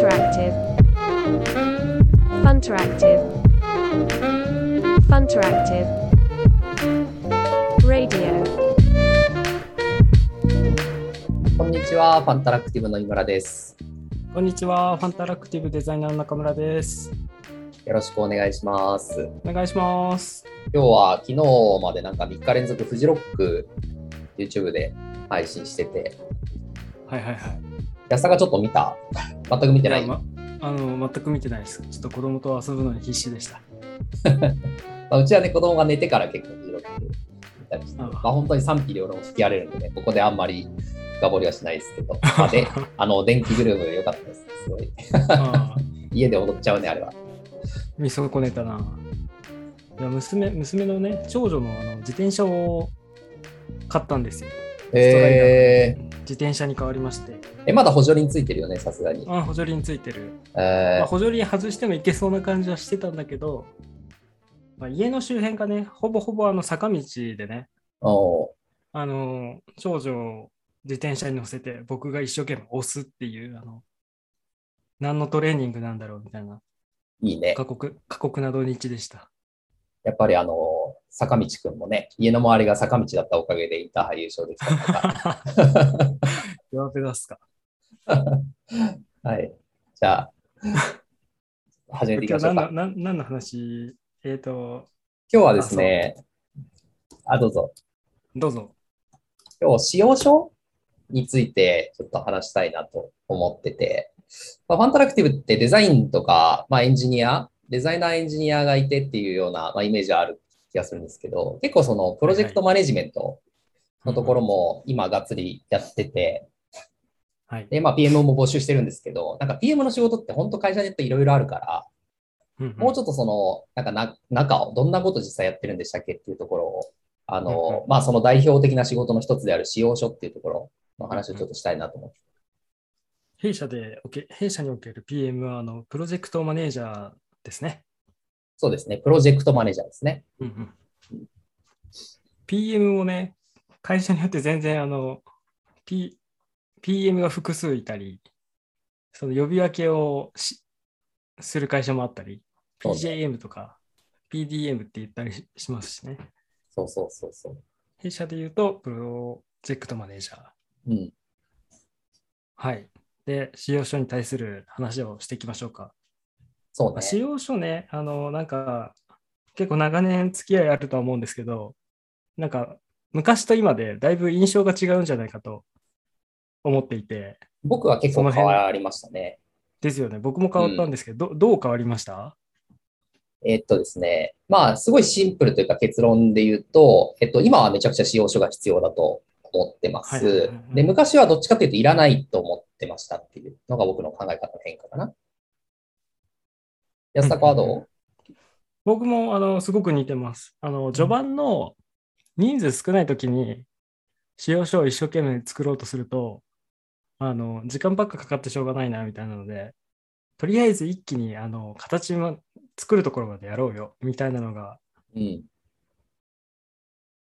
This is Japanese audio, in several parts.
Funteractive. Funteractive. Funteractive. Radio. こんにちは、ファンタラクティブの井村です。こんにちは、ファンタラクティブデザイナーの中村です。よろしくお願いします。お願いします。今日は昨日までなんか3日連続フジロック YouTube で配信してて、はいはいはい。安田がちょっと見た？全く見てない？やまあの全く見てないです。ちょっと子供と遊ぶのに必死でした。まあ、うちはね、子供が寝てから結構フジロック見たりして、あまあ、本当に賛否両論吹き荒れるんでね、ここであんまり深掘りはしないですけど、まあ、で、あの、電気グルーム良かったです。すごい。家で踊っちゃうね、あれは。見損ねたな。いや娘娘のね、長女のあの自転車を買ったんですよ。えー、自転車に変わりまして。え、まだ補助輪ついてるよね、さすがに。あ補助輪ついてる。まえあ、補助輪外してもいけそうな感じはしてたんだけど、まあ、家の周辺がね、ほぼほぼあの坂道でね、あの、長女を自転車に乗せて、僕が一生懸命押すっていう、あの、何のトレーニングなんだろうみたいな、いいね。過酷、過酷な土日でした。やっぱりあの、坂道くんもね、家の周りが坂道だったおかげでインターハイ優勝できたりとか。弱ペ出すか。はい。じゃあ、始めていきましょうか。今日何の何何の話？えっ、と、今日はですね、あ、どうぞ。どうぞ。今日、使用書についてちょっと話したいなと思ってて、まあ、ファンタラクティブってデザインとか、まあ、エンジニア、デザイナーエンジニアがいてっていうような、まあ、イメージはある気がするんですけど、結構そのプロジェクトマネジメントのところも今がっつりやってて、はい。で、まあ PM も募集してるんですけど、なんか PM の仕事って本当会社によっていろいろあるから、もうちょっとその、なんかな中を、どんなこと実際やってるんでしたっけっていうところを、あうんのう、まあその代表的な仕事の一つである使用書っていうところの話をちょっとしたいなと思って。弊社でおけ、弊社における PM は、あの、プロジェクトマネージャーですね。そうですね、プロジェクトマネージャーですね。うんうん PM もね、会社によって全然あの、P、PM が複数いたり、その呼び分けをしする会社もあったり、PJM とか PDM って言ったりししますしね。そうそうそうそう。弊社で言うと、プロジェクトマネージャー。うん。はい。で、使用書に対する話をしていきましょうか。そうね。使用書ね、あの、なんか、結構長年付き合いあるとは思うんですけど、なんか、昔と今でだいぶ印象が違うんじゃないかと思っていて、僕は結構変わりましたね。ですよね。僕も変わったんですけど、どどう変わりました？えっとですね、まあ、すごいシンプルというか結論で言うと、えっと、今はめちゃくちゃ使用書が必要だと思ってますはい。で、昔はどっちかというといらないと思ってましたっていうのが僕の考え方の変化かな。安田君はどう？僕もあのすごく似てます。あの序盤の人数少ない時に使用書を一生懸命作ろうとすると、あの時間ばっかかかってしょうがないなみたいなので、とりあえず一気にあの形も作るところまでやろうよみたいなのがうん。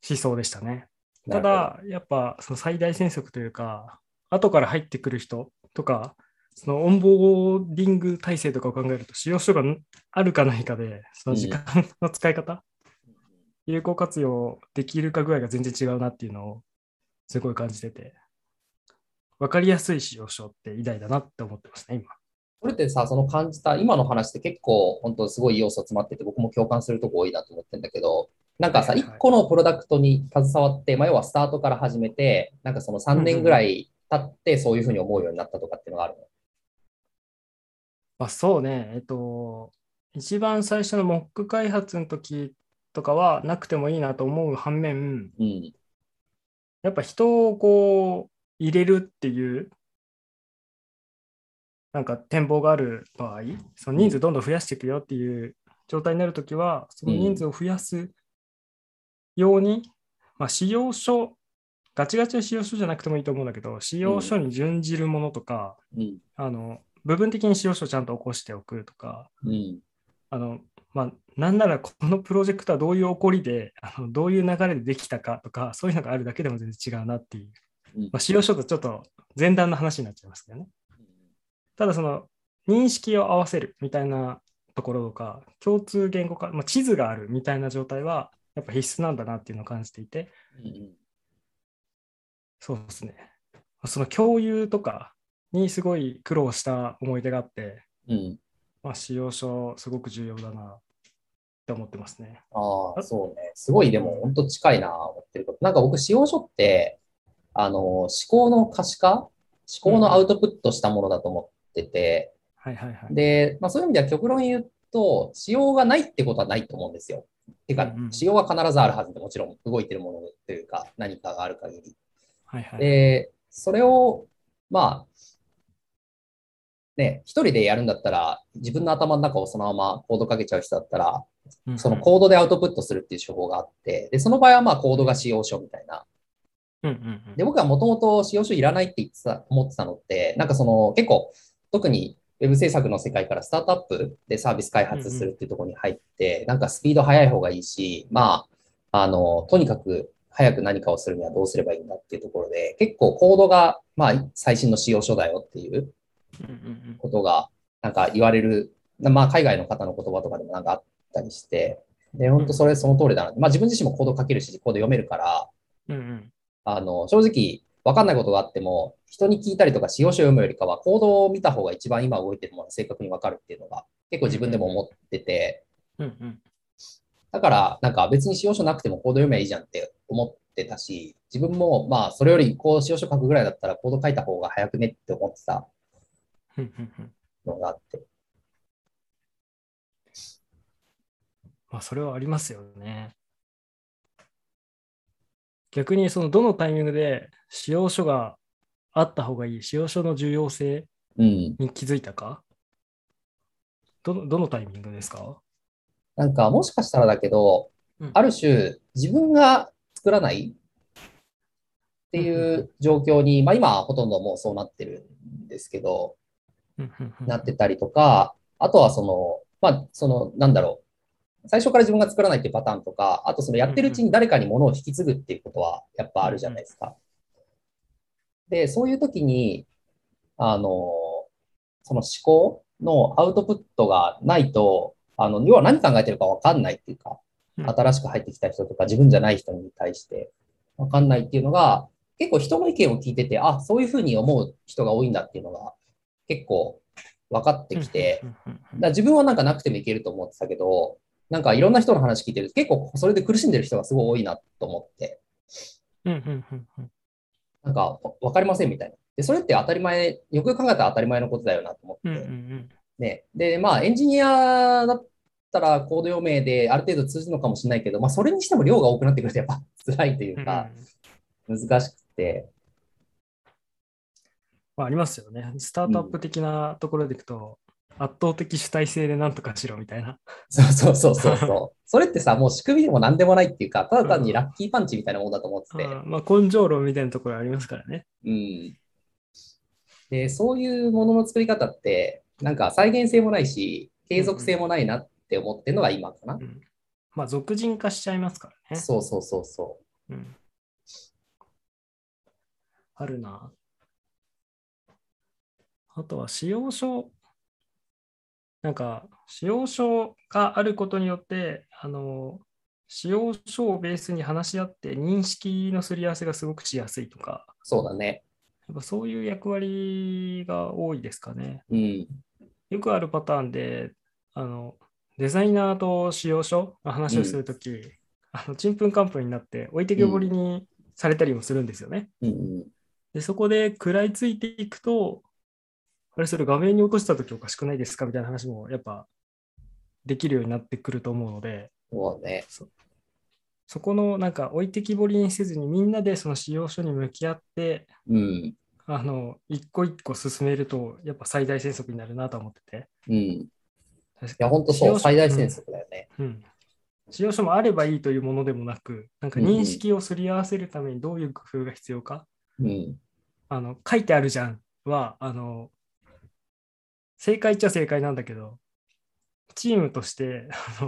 思想でしたね。なるほどただ、やっぱその最大戦速というか、後から入ってくる人とか、そのオンボーディング体制とかを考えると、使用書があるかないかで、その時間の使い方、有効活用できるかぐらいが全然違うなっていうのをすごい感じてて、わかりやすい使用書って偉大だなって思ってますね、今。これってさ、その感じた、今の話って結構、本当すごい要素詰まってて、僕も共感するとこ多いなと思ってるんだけど、なんかさ、はいはいはい一個のプロダクトに携わって、まあ、要はスタートから始めて、なんかその3年ぐらい経って、そういうふうに思うようになったとかっていうのがあるの？まあ、そうね、えっと、一番最初のモック開発の時とかはなくてもいいなと思う反面、うん。やっぱ人をこう入れるっていうなんか展望がある場合、その人数どんどん増やしていくよっていう状態になるときは、その人数を増やすように、まあ、使用書、ガチガチの使用書じゃなくてもいいと思うんだけど、使用書に準じるものとか、うん。あの部分的に使用書をちゃんと起こしておくとか、うん。あのまあ、なんならこのプロジェクトはどういう起こりで、あのどういう流れでできたかとか、そういうのがあるだけでも全然違うなっていう。うんまあ、使用書とちょっと前段の話になっちゃいますけどね。ただその認識を合わせるみたいなところとか、共通言語化、まあ、地図があるみたいな状態は、やっぱ必須なんだなっていうのを感じていて、うんそうですね。その共有とかにすごい苦労した思い出があって、うん。まあ、使用書すごく重要だなって思ってますね。ああ、そうね。すごい、でも、本当近いな、思ってること。なんか僕、使用書って、あの、思考の可視化？思考のアウトプットしたものだと思ってて、はいはいはい。で、まあ、そういう意味では極論言うと、仕様がないってことはないと思うんですよ。てかうんう、ん仕様は必ずあるはずで、もちろん動いてるものというか、何かがある限り。はいはい。で、それを、まあ、ね、一人でやるんだったら、自分の頭の中をそのままコードかけちゃう人だったら、うんそのコードでアウトプットするっていう手法があって、で、その場合はまあコードが使用書みたいな。で、僕はもともと使用書いらないって言ってた、思ってたのって、なんかその結構、特にウェブ制作の世界からスタートアップでサービス開発するっていうところに入って、なんかスピード速い方がいいし、まあ、あの、とにかく早く何かをするにはどうすればいいんだっていうところで、結構コードが、まあ、最新の使用書だよっていうことが、なんか言われる、まあ、海外の方の言葉とかでもなんかあったりして、で、本当それその通りだな。まあ、自分自身もコード書けるし、コード読めるから、うんうん。あの、正直、わかんないことがあっても、人に聞いたりとか、使用書を読むよりかは、コードを見た方が一番今動いてるものが正確にわかるっていうのが、結構自分でも思ってて、うんうん。だから、なんか別に使用書なくてもコード読めばいいじゃんって思ってたし、自分も、まあ、それより、こう、使用書書くぐらいだったら、コード書いた方が早くねって思ってたのがあって。まあ、それはありますよね。逆に、その、どのタイミングで使用書があった方がいい、使用書の重要性うん。に気づいたか？どのどのタイミングですか？なんか、もしかしたらだけどうん、ある種、自分が作らないっていう状況に、まあ今はほとんどもうそうなってるんですけど、うんうんうんなってたりとか、あとはその、まあ、その、なんだろう。最初から自分が作らないっていうパターンとか、あとそのやってるうちに誰かに物を引き継ぐっていうことはやっぱあるじゃないですか。で、そういう時に、あの、その思考のアウトプットがないと、あの、要は何考えてるかわかんないっていうか、うん新しく入ってきた人とか自分じゃない人に対してわかんないっていうのが、結構人の意見を聞いてて、あ、そういうふうに思う人が多いんだっていうのが結構分かってきて、だ自分はなんかなくてもいけると思ってたけど、なんかいろんな人の話聞いてると結構それで苦しんでる人がすごい多いなと思って、なんかわわかりませんみたいな。で、それって当たり前、よく考えたら当たり前のことだよなと思って、ね。で、まあエンジニアだったらコード読めである程度通じるのかもしれないけど、まあそれにしても量が多くなってくるとやっぱ辛いというか、難しくて、まあ、ありますよね。スタートアップ的なところでいくと、圧倒的主体性でなんとかしろみたいな。そうそうそうそうそう。それってさ、もう仕組みでも何でもないっていうか、ただ単にラッキーパンチみたいなものだと思ってて、うんまあ、根性論みたいなところありますからね。うん。で、そういうものの作り方って、なんか再現性もないし、継続性もないなって思ってるのが今かな。うんまあ、俗人化しちゃいますからね。そうそうそうそうん、あるな。あとは使用書。なんか、使用書があることによって、あの、使用書をベースに話し合って認識のすり合わせがすごくしやすいとか、う。そうだね。やっぱそういう役割が多いですかね。うん。よくあるパターンで、あの、デザイナーと使用書の話をするとき、あの、ちんぷんかんぷんになって置いてけぼりにされたりもするんですよね。うんうん。で、そこで食らいついていくと、あれ、それ画面に落としたときおかしくないですか？みたいな話もやっぱできるようになってくると思うので、そうね。そこのなんか置いてきぼりにせずにみんなでその使用書に向き合って、うん。あの、一個一個進めると、やっぱ最大戦速になるなと思ってて。うん。い確かや、本当そう。最大戦速だよね。うん。使用書もあればいいというものでもなく、なんか認識をすり合わせるためにどういう工夫が必要か、うん。あの、書いてあるじゃんは、あの、正解っちゃ正解なんだけど、チームとして、あ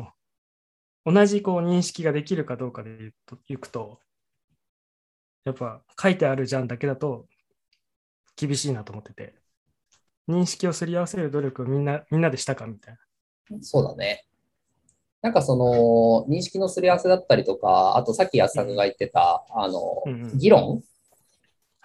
の、同じこう認識ができるかどうかで言うといくと、やっぱ書いてあるじゃんだけだと厳しいなと思ってて。認識をすり合わせる努力をみんなみんなでしたかみたいな。そうだね。なんかその認識のすり合わせだったりとか、あとさっき安坂が言ってた、あの、うんうん議論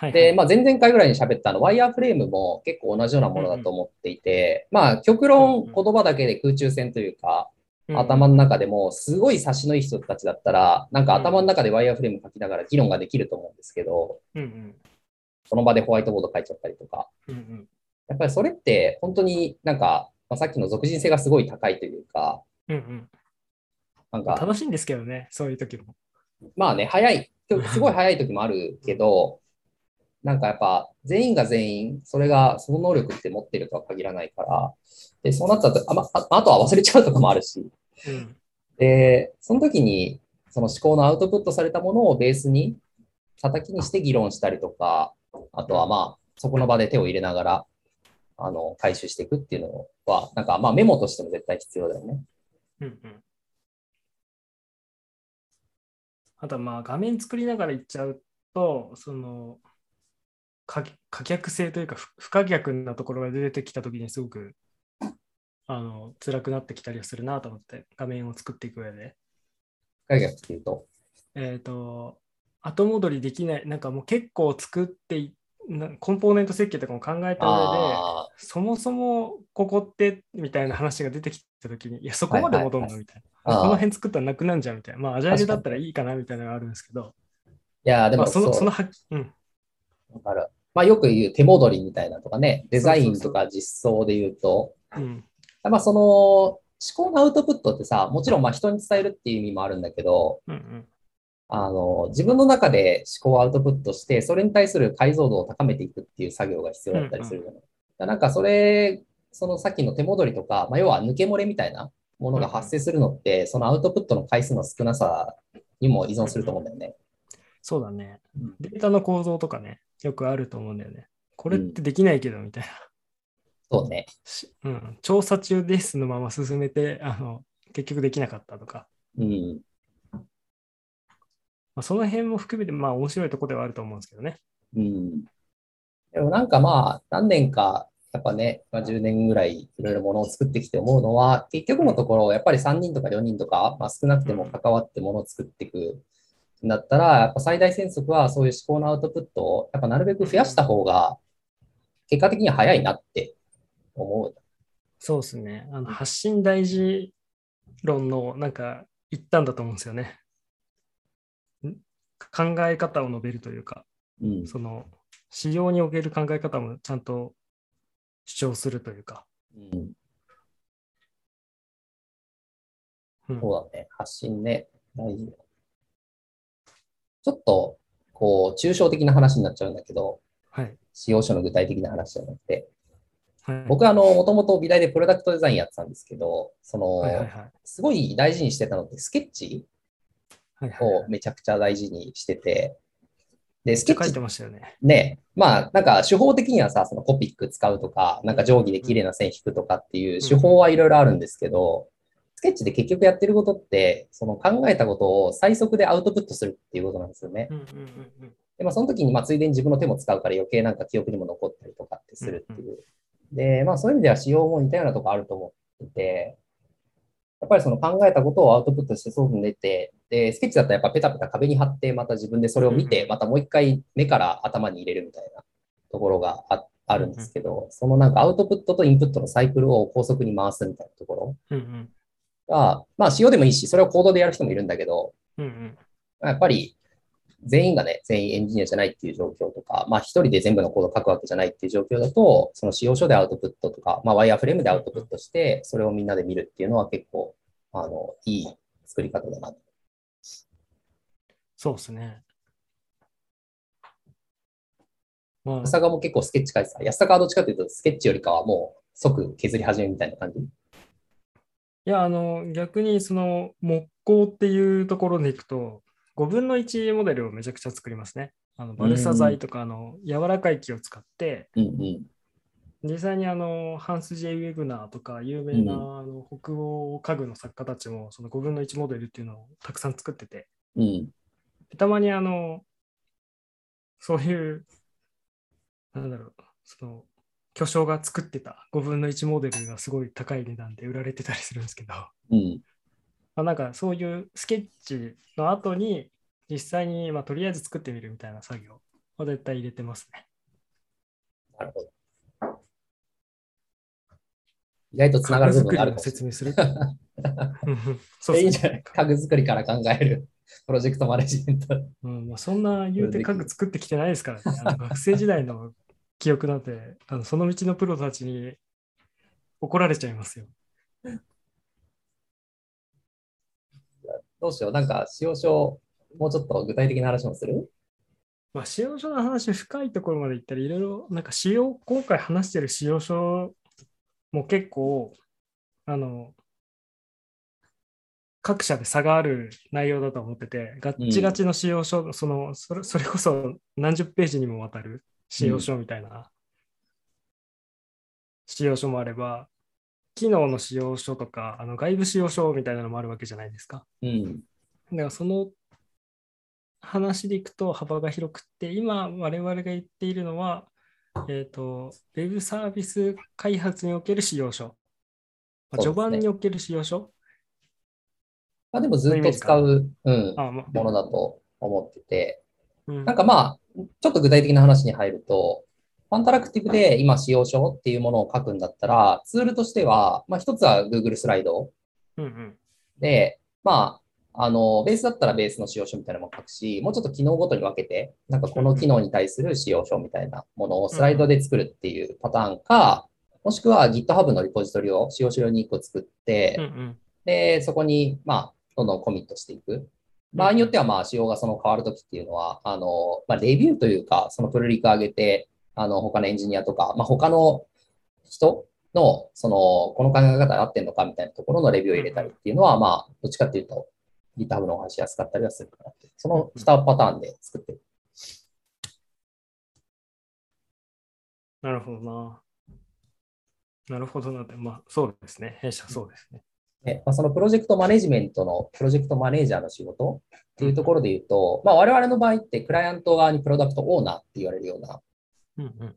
はい、で、まあ、前々回ぐらいに喋ったあのワイヤーフレームも結構同じようなものだと思っていて、まあ極論言葉だけで空中戦というか、頭の中でもすごい差しのいい人たちだったら、なんか頭の中でワイヤーフレーム書きながら議論ができると思うんですけど、うんうん。その場でホワイトボード書いちゃったりとか、うんうん。やっぱりそれって本当になんか、まあ、さっきの属人性がすごい高いというか、うんうん。なんか、楽しいんですけどね、そういう時も。まあね、早い、すごい早い時もあるけど、なんかやっぱ全員が全員、それが、その能力って持ってるとは限らないから、で、そうなったと、あ,、まあ、あとは忘れちゃうとかもあるし、うん。で、その時に、その思考のアウトプットされたものをベースに、叩きにして議論したりとか、あとはまあ、そこの場で手を入れながら、あの、回収していくっていうのは、なんかまあメモとしても絶対必要だよね。うんうん。あとはまあ画面作りながらいっちゃうと、その可可逆性というか不不可逆なところが出てきたときにすごくあの辛くなってきたりはするなと思って、画面を作っていく上で。不可逆っていうと？えっ、と、後戻りできない、なんかもう結構作ってコンポーネント設計とかも考えた上で、あそもそもここってみたいな話が出てきたときに、いや、そこまで戻るの？みたいな。あーこの辺作ったらなくなるじゃん？みたいな。まあ、アジャイルだったらいいかな？みたいなのがあるんですけど、いや、でもまあ、その、そのは、うん。わかる。まあよく言う手戻りみたいなとかね、デザインとか実装で言うと、うん。まあその思考のアウトプットってさ、もちろんまあ人に伝えるっていう意味もあるんだけど、うんうん。あの、自分の中で思考をアウトプットして、それに対する解像度を高めていくっていう作業が必要だったりするじゃない。だからなんかそれ、そのさっきの手戻りとか、まあ、要は抜け漏れみたいなものが発生するのって、そのアウトプットの回数の少なさにも依存すると思うんだよね。そうだねうん。データの構造とかね、よくあると思うんだよね。これってできないけど、みたいな。そうね。しうん。調査中ですのまま進めて、あの、結局できなかったとか。うん。まあ、その辺も含めて、まあ、面白いところではあると思うんですけどね。うん。でもなんかまあ、何年か、やっぱね、まあ、10年ぐらいいろいろものを作ってきて思うのは、結局のところ、やっぱり3人とか4人とか、まあ、少なくても関わってものを作っていくんだったら、やっぱ最大戦速はそういう思考のアウトプットを、やっぱなるべく増やした方が、結果的には早いなって思う。そうですね。あの発信大事論のなんか一端だと思うんですよね。ん考え方を述べるというか、うん。その使用における考え方もちゃんと主張するというか。うん、うんそうだね。発信ね、大事だ。ちょっと、こう、抽象的な話になっちゃうんだけど、はい。使用書の具体的な話じゃなくて、はい、僕はあの、もともと美大でプロダクトデザインやってたんですけど、その、はいはいはい。すごい大事にしてたのって、スケッチをめちゃくちゃ大事にしてて、で、スケッチ書いてましたよね。ね、まあ、なんか手法的にはさ、そのコピック使うとか、なんか定規で綺麗な線引くとかっていう手法はいろいろあるんですけど、スケッチで結局やってることって、その考えたことを最速でアウトプットするっていうことなんですよね。うんうんうんうん。で、まあ、その時に、まあ、ついでに自分の手も使うから余計なんか記憶にも残ったりとかってするっていう。で、まあ、そういう意味では仕様も似たようなとこあると思ってて、やっぱりその考えたことをアウトプットして外に出て、で、スケッチだったらやっぱペタペタ壁に貼って、また自分でそれを見て、またもう一回目から頭に入れるみたいなところがああるんですけど、そのなんかアウトプットとインプットのサイクルを高速に回すみたいなところが、まあ、仕様でもいいし、それをコードでやる人もいるんだけど、うんうんやっぱり全員がね、全員エンジニアじゃないっていう状況とか、まあ一人で全部のコードを書くわけじゃないっていう状況だと、その使用書でアウトプットとか、まあワイヤーフレームでアウトプットして、それをみんなで見るっていうのは結構、あの、いい作り方だな。そうですね。まあ安、坂も結構スケッチ書いてた。安坂はどっちかというと、スケッチよりかはもう即削り始めみたいな感じ？いや、あの、逆にその木工っていうところでいくと、5分の1モデルをめちゃくちゃ作りますね。あのバルサ材とか、あの、柔らかい木を使って、うんうん。実際にあの、ハンス・ジェイ・ウェグナーとか、有名なうんあの北欧家具の作家たちも、その5分の1モデルっていうのをたくさん作ってて、うん。でたまにあの、そういう、なんだろう、その、巨匠が作ってた5分の1モデルがすごい高い値段で売られてたりするんですけど、うん。まあ、なんかそういうスケッチの後に実際に、まあ、とりあえず作ってみるみたいな作業は絶対入れてますね。なるほど。意外とつながる部分がある説明する。そういいじゃない家具作りから考えるプロジェクトマネジメント。うんまあ、そんな言うて家具作ってきてないですからね。学生時代の記憶なんて、あのその道のプロたちに怒られちゃいますよ。どうしよう。なんか、使用書、もうちょっと具体的な話もする？まあ、使用書の話、深いところまでいったらいろいろ、なんか使用、今回話してる使用書も結構、あの、各社で差がある内容だと思ってて、ガッチガチの使用書、そのそれ、それこそ何十ページにもわたる使用書みたいな使用書もあれば、機能の使用書とか、あの外部使用書みたいなのもあるわけじゃないですか。うん。だからその話でいくと幅が広くって、今我々が言っているのは、えっ、と、ウェブサービス開発における使用書。まあ序盤における使用書まあでもずっと使う、うん、ものだと思ってて、うん。なんかまあ、ちょっと具体的な話に入ると、ファンタラクティブで今使用書っていうものを書くんだったら、ツールとしては、まあ一つは Google スライドうんうん。で、まあ、あの、ベースだったらベースの使用書みたいなのも書くし、もうちょっと機能ごとに分けて、なんかこの機能に対する使用書みたいなものをスライドで作るっていうパターンか、もしくは GitHub のリポジトリを使用書用に1個作って、で、そこに、まあ、どんどんコミットしていく。場合によっては、まあ、仕様がその変わるときっていうのは、あの、まあ、レビューというか、そのプルリク上げて、あの、他のエンジニアとか、まあ、他の人の、その、この考え方合ってんのかみたいなところのレビューを入れたりっていうのは、まあ、どっちかっていうと、GitHub のお話しやすかったりはするかなって。その2パターンで作ってる。なるほどな。なるほどなって、まあそうですね。弊社そうですね。ねまあ、そのプロジェクトマネジメントの、プロジェクトマネージャーの仕事っていうところで言うと、まあ、我々の場合って、クライアント側にプロダクトオーナーって言われるような、うんうん。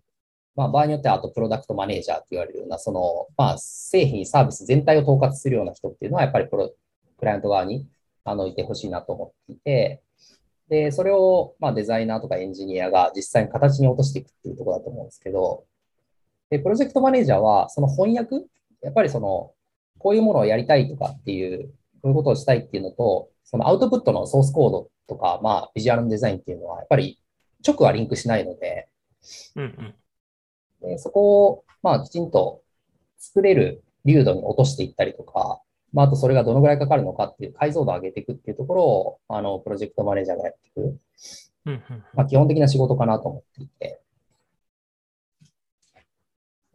まあ、場合によっては、あとプロダクトマネージャーって言われるような、その、まあ、製品、サービス全体を統括するような人っていうのは、やっぱりプロ、クライアント側に、あの、いてほしいなと思っていて、で、それを、まあ、デザイナーとかエンジニアが実際に形に落としていくっていうところだと思うんですけど、で、プロジェクトマネージャーは、その翻訳、やっぱりその、こういうものをやりたいとかっていう、こういうことをしたいっていうのと、そのアウトプットのソースコードとか、まあ、ビジュアルのデザインっていうのは、やっぱり直はリンクしないので、うんうん。でそこを、まあ、きちんと作れる流度に落としていったりとか、まあ、あとそれがどのぐらいかかるのかっていう解像度を上げていくっていうところを、あの、プロジェクトマネージャーがやっていく、うんうんまあ、基本的な仕事かなと思っていて、まあ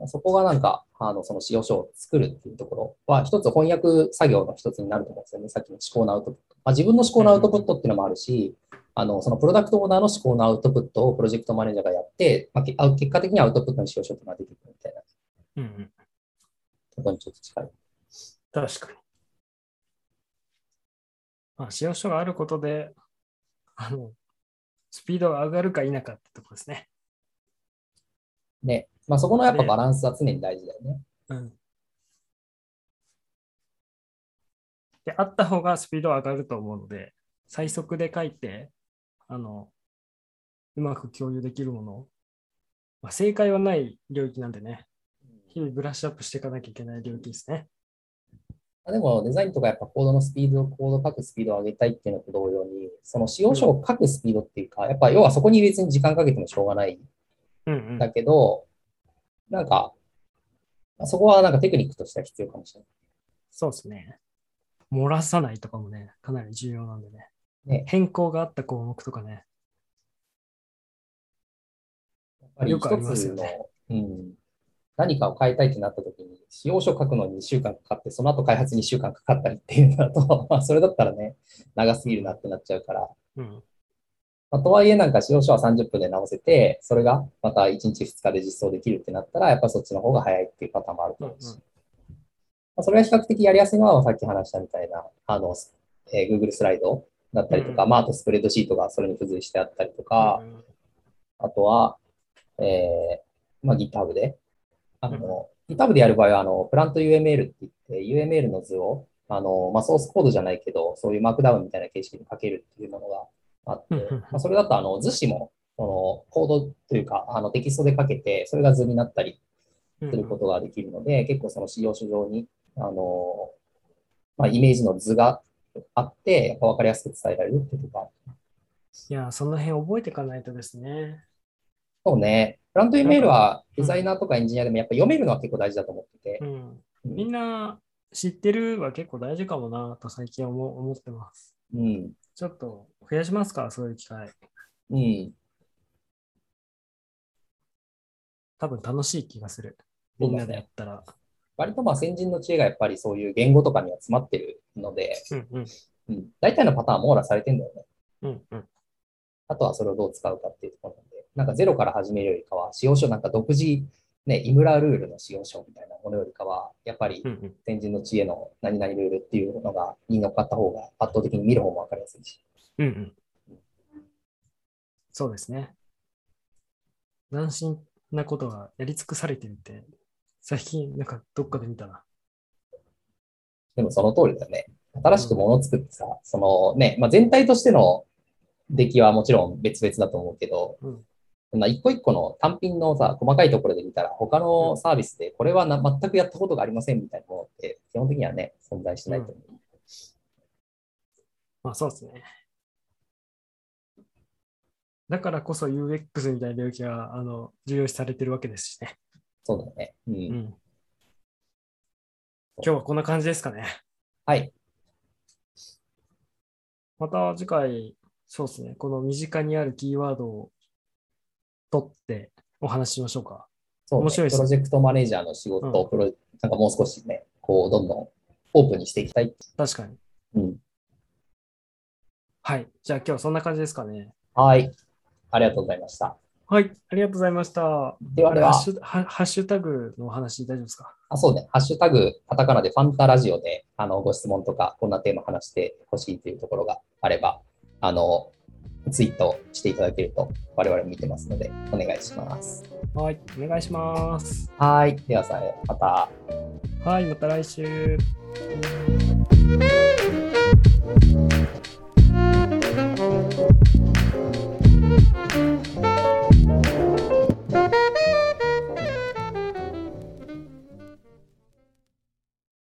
そこがなんか、あの、その使用書を作るっていうところは、一つ翻訳作業の一つになると思うんですよね。さっきの思考のアウトプット。まあ、自分の思考のアウトプットっていうのもあるし、あの、そのプロダクトオーナーの思考のアウトプットをプロジェクトマネージャーがやって、まあ、結果的にアウトプットの使用書っていうのが出てくるみたいなうんうんところにちょっと近い。確かに。まあ、使用書があることで、あの、スピードが上がるか否かってとこですね。ね。まあ、そこのやっぱバランスは常に大事だよね。うん。で、あった方がスピードは上がると思うので、最速で書いて、あの、うまく共有できるもの、まあ、正解はない領域なんでね、日々ブラッシュアップしていかなきゃいけない領域ですね。でも、デザインとかやっぱコードのスピード、コード書くスピードを上げたいっていうのと同様に、その使用書を書くスピードっていうか、やっぱ要はそこに別に時間かけてもしょうがないうんうんんだけど、なんか、まあそこはなんかテクニックとしては必要かもしれそうですね。漏らさないとかもね、かなり重要なんでね。ね変更があった項目とかね。ない。やっぱよくありますよねうん、何かを変えたいってなった時に、使用書書くのに2週間かかって、その後開発に2週間かかったりっていうのだと、まあそれだったらね、長すぎるなってなっちゃうから、うん。まあ、とはいえなんか使用書は30分で直せて、それがまた1日2日で実装できるってなったら、やっぱそっちの方が早いっていうパターンもあると思うし、うんうん。まあ、それが比較的やりやすいのはさっき話したみたいな、あの、えー Google スライドだったりとか、うんまああとスプレッドシートがそれに付随してあったりとか、うんあとは、えーまあ、GitHub であの、GitHub でやる場合は、あの、プラント UML って言って、UML の図を、あの、まあ、ソースコードじゃないけど、そういうマークダウンみたいな形式に書けるっていうものがあって、まあ、それだと、あの、図示も、その、コードというか、あの、テキストで書けて、それが図になったりうんすることができるので、結構その使用書上に、あの、まあ、イメージの図があって、やっぱ分かりやすく伝えられるっていうとか、いや、その辺覚えていかないとですね。そうね。プラント UML はデザイナーとかエンジニアでもやっぱ読めるのは結構大事だと思っててう、ん。うんみんな知ってるは結構大事かもなと最近思思ってます。うん。ちょっと増やしますか、そういう機会。うん。多分楽しい気がする。みんなでやったら。割とまあ先人の知恵がやっぱりそういう言語とかには詰まってるので、うんうん。うん、大体のパターンは網羅されてんだよね。うんうん。あとはそれをどう使うかっていうところなんで、なんかゼロから始めるよりかは、使用書なんか独自、ね、イムラルールの使用書みたいなものよりかは、やっぱりうんうん。先人の知恵の何々ルールっていうのがに乗っかった方が圧倒的に見る方もわかりやすいし。うんうん。そうですね。斬新なことがやり尽くされてるって、最近なんかどっかで見たな。でもその通りだよね。新しくものを作ってさ、そのね、まあ、全体としての出来はもちろん別々だと思うけど、うんそんな一個一個の単品のさ、細かいところで見たら、他のサービスでこれはな全くやったことがありませんみたいなものって、基本的にはね、存在しないと思う。まあそうですね。だからこそ UX みたいな領域があの重要視されてるわけですしね。そうだよね。うん。うん。今日はこんな感じですかね。はい。また次回、そうですね。この身近にあるキーワードを取ってお話ししましょうか。そう、ね、面白いですプロジェクトマネージャーの仕事を、プロなんかもう少しね、こう、どんどんオープンにしていきたい。確かに。うん。はい。じゃあ今日はそんな感じですかね。はい。ありがとうございました。はい。ありがとうございました。ではではハッ、シュハハッシュタグのお話大丈夫ですか？あ、そうね。ハッシュタグ、カタカナでファンタラジオで、あの、ご質問とか、こんなテーマ話してほしいというところがあれば、あの、ツイートしていただけると我々も見てますのでお願いします。はい、お願いします。はい、ではさまた。はい、また来週。